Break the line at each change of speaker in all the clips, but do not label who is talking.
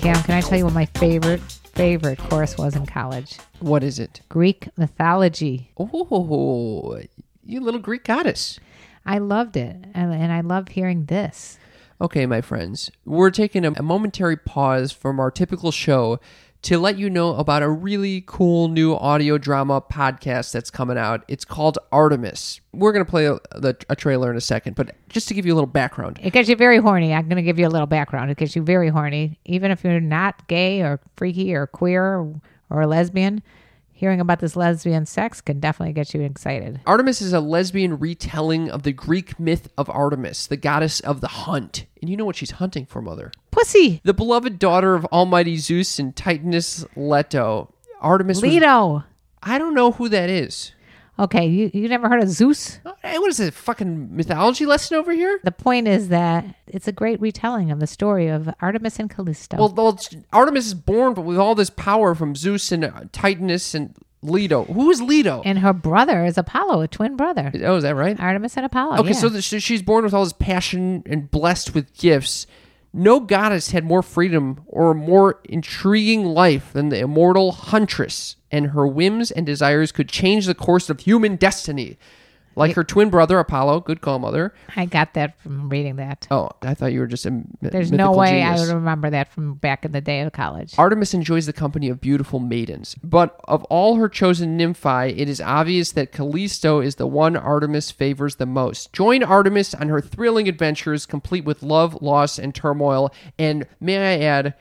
Cam, can I tell you what my favorite favorite course was in college?
What is it?
Greek mythology.
Oh, you little Greek goddess.
I loved it, and, and I love hearing this.
Okay, my friends, we're taking a, a momentary pause from our typical show to let you know about a really cool new audio drama podcast that's coming out. It's called Artemis. We're going to play a, the, a trailer in a second, but just to give you a little background.
It gets you very horny. I'm going to give you a little background. It gets you very horny, even if you're not gay or freaky or queer or, or a lesbian. Hearing about this lesbian sex can definitely get you excited.
Artemis is a lesbian retelling of the Greek myth of Artemis, the goddess of the hunt. And you know what she's hunting for, Mother?
Pussy,
The beloved daughter of Almighty Zeus and Titaness Leto. Artemis was-
Leto.
I don't know who that is.
Okay, you, you never heard of Zeus?
Hey, what is it? Fucking mythology lesson over here?
The point is that it's a great retelling of the story of Artemis and Callisto.
Well, well, it's- Artemis is born with all this power from Zeus and uh, Titanus and Leto. Who is Leto?
and her brother is Apollo, a twin brother.
oh, is that right?
Artemis and Apollo.
Okay,
yeah.
so the, so she's born with all this passion and blessed with gifts. No goddess had more freedom or a more intriguing life than the immortal huntress, and her whims and desires could change the course of human destiny. Like her twin brother Apollo, good call, mother.
I got that from reading that.
Oh, I thought you were just a m-
There's no way I would remember that from back in the day of college.
Artemis enjoys the company of beautiful maidens, but of all her chosen nymphi, it is obvious that Callisto is the one Artemis favors the most. Join Artemis on her thrilling adventures, complete with love, loss, and turmoil, and may I add,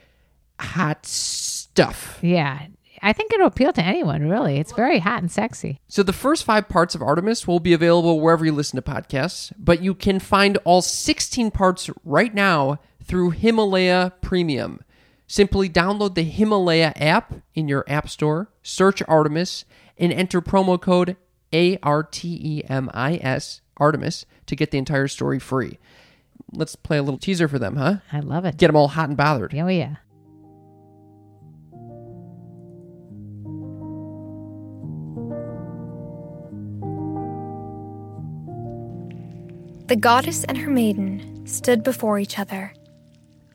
hot stuff.
Yeah. I think it'll appeal to anyone, really. It's very hot and sexy.
So the first five parts of Artemis will be available wherever you listen to podcasts, but you can find all 16 parts right now through Himalaya Premium. Simply download the Himalaya app in your app store, search Artemis, and enter promo code A-R-T-E-M-I-S, Artemis, to get the entire story free. Let's play a little teaser for them, huh?
I love it.
Get them all hot and bothered.
Oh, yeah.
The goddess and her maiden stood before each other,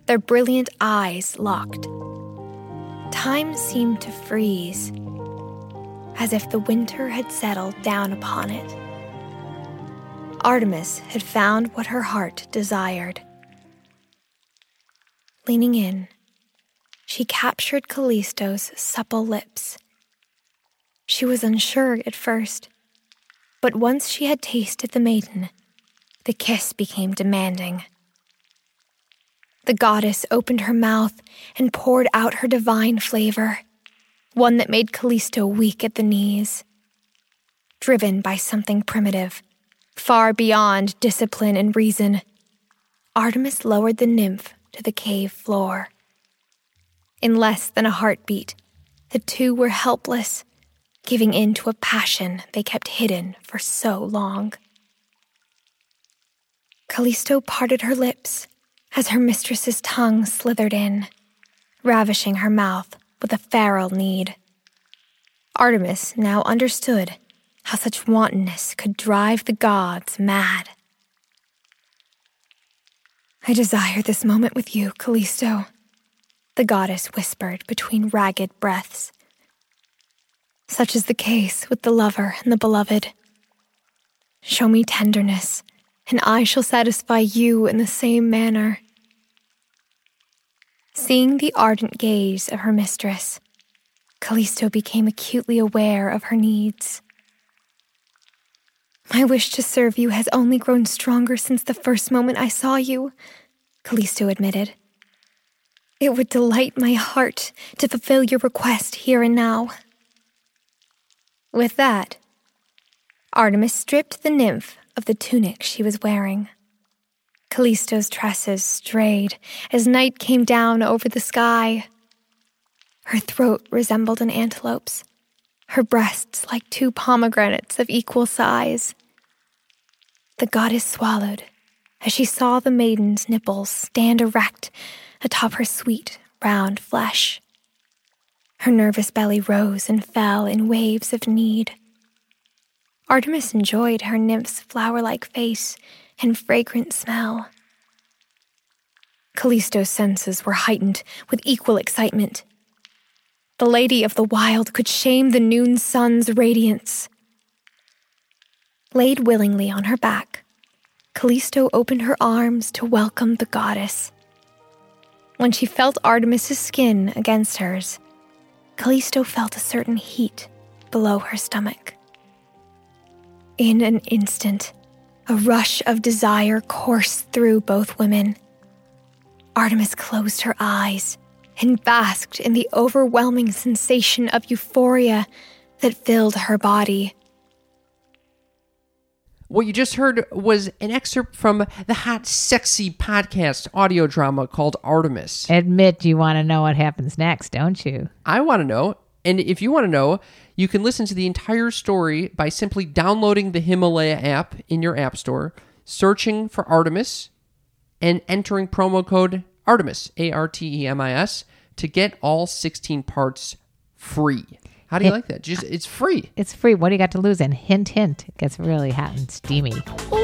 their brilliant eyes locked. Time seemed to freeze, as if the winter had settled down upon it. Artemis had found what her heart desired. Leaning in, she captured Callisto's supple lips. She was unsure at first, but once she had tasted the maiden, the kiss became demanding. The goddess opened her mouth and poured out her divine flavor, one that made Callisto weak at the knees. Driven by something primitive, far beyond discipline and reason, Artemis lowered the nymph to the cave floor. In less than a heartbeat, the two were helpless, giving in to a passion they kept hidden for so long. Callisto parted her lips as her mistress's tongue slithered in, ravishing her mouth with a feral need. Artemis now understood how such wantonness could drive the gods mad. I desire this moment with you, Callisto, the goddess whispered between ragged breaths. Such is the case with the lover and the beloved. Show me tenderness, and I shall satisfy you in the same manner. Seeing the ardent gaze of her mistress, Callisto became acutely aware of her needs. My wish to serve you has only grown stronger since the first moment I saw you, Callisto admitted. It would delight my heart to fulfill your request here and now. With that, Artemis stripped the nymph of the tunic she was wearing. Callisto's tresses strayed as night came down over the sky. Her throat resembled an antelope's, her breasts like two pomegranates of equal size. The goddess swallowed as she saw the maiden's nipples stand erect atop her sweet, round flesh. Her nervous belly rose and fell in waves of need. Artemis enjoyed her nymph's flower like face and fragrant smell. Callisto's senses were heightened with equal excitement. The lady of the wild could shame the noon sun's radiance. Laid willingly on her back, Callisto opened her arms to welcome the goddess. When she felt Artemis's skin against hers, Callisto felt a certain heat below her stomach. In an instant, a rush of desire coursed through both women. Artemis closed her eyes and basked in the overwhelming sensation of euphoria that filled her body.
What you just heard was an excerpt from the Hot Sexy podcast audio drama called Artemis.
Admit you want to know what happens next, don't you?
I want to know. And if you want to know, you can listen to the entire story by simply downloading the Himalaya app in your app store, searching for Artemis, and entering promo code Artemis, A R T E M I S, to get all 16 parts free. How do you like that? Just it's free.
It's free. What do you got to lose? And hint, hint, it gets really hot and steamy.
Oh,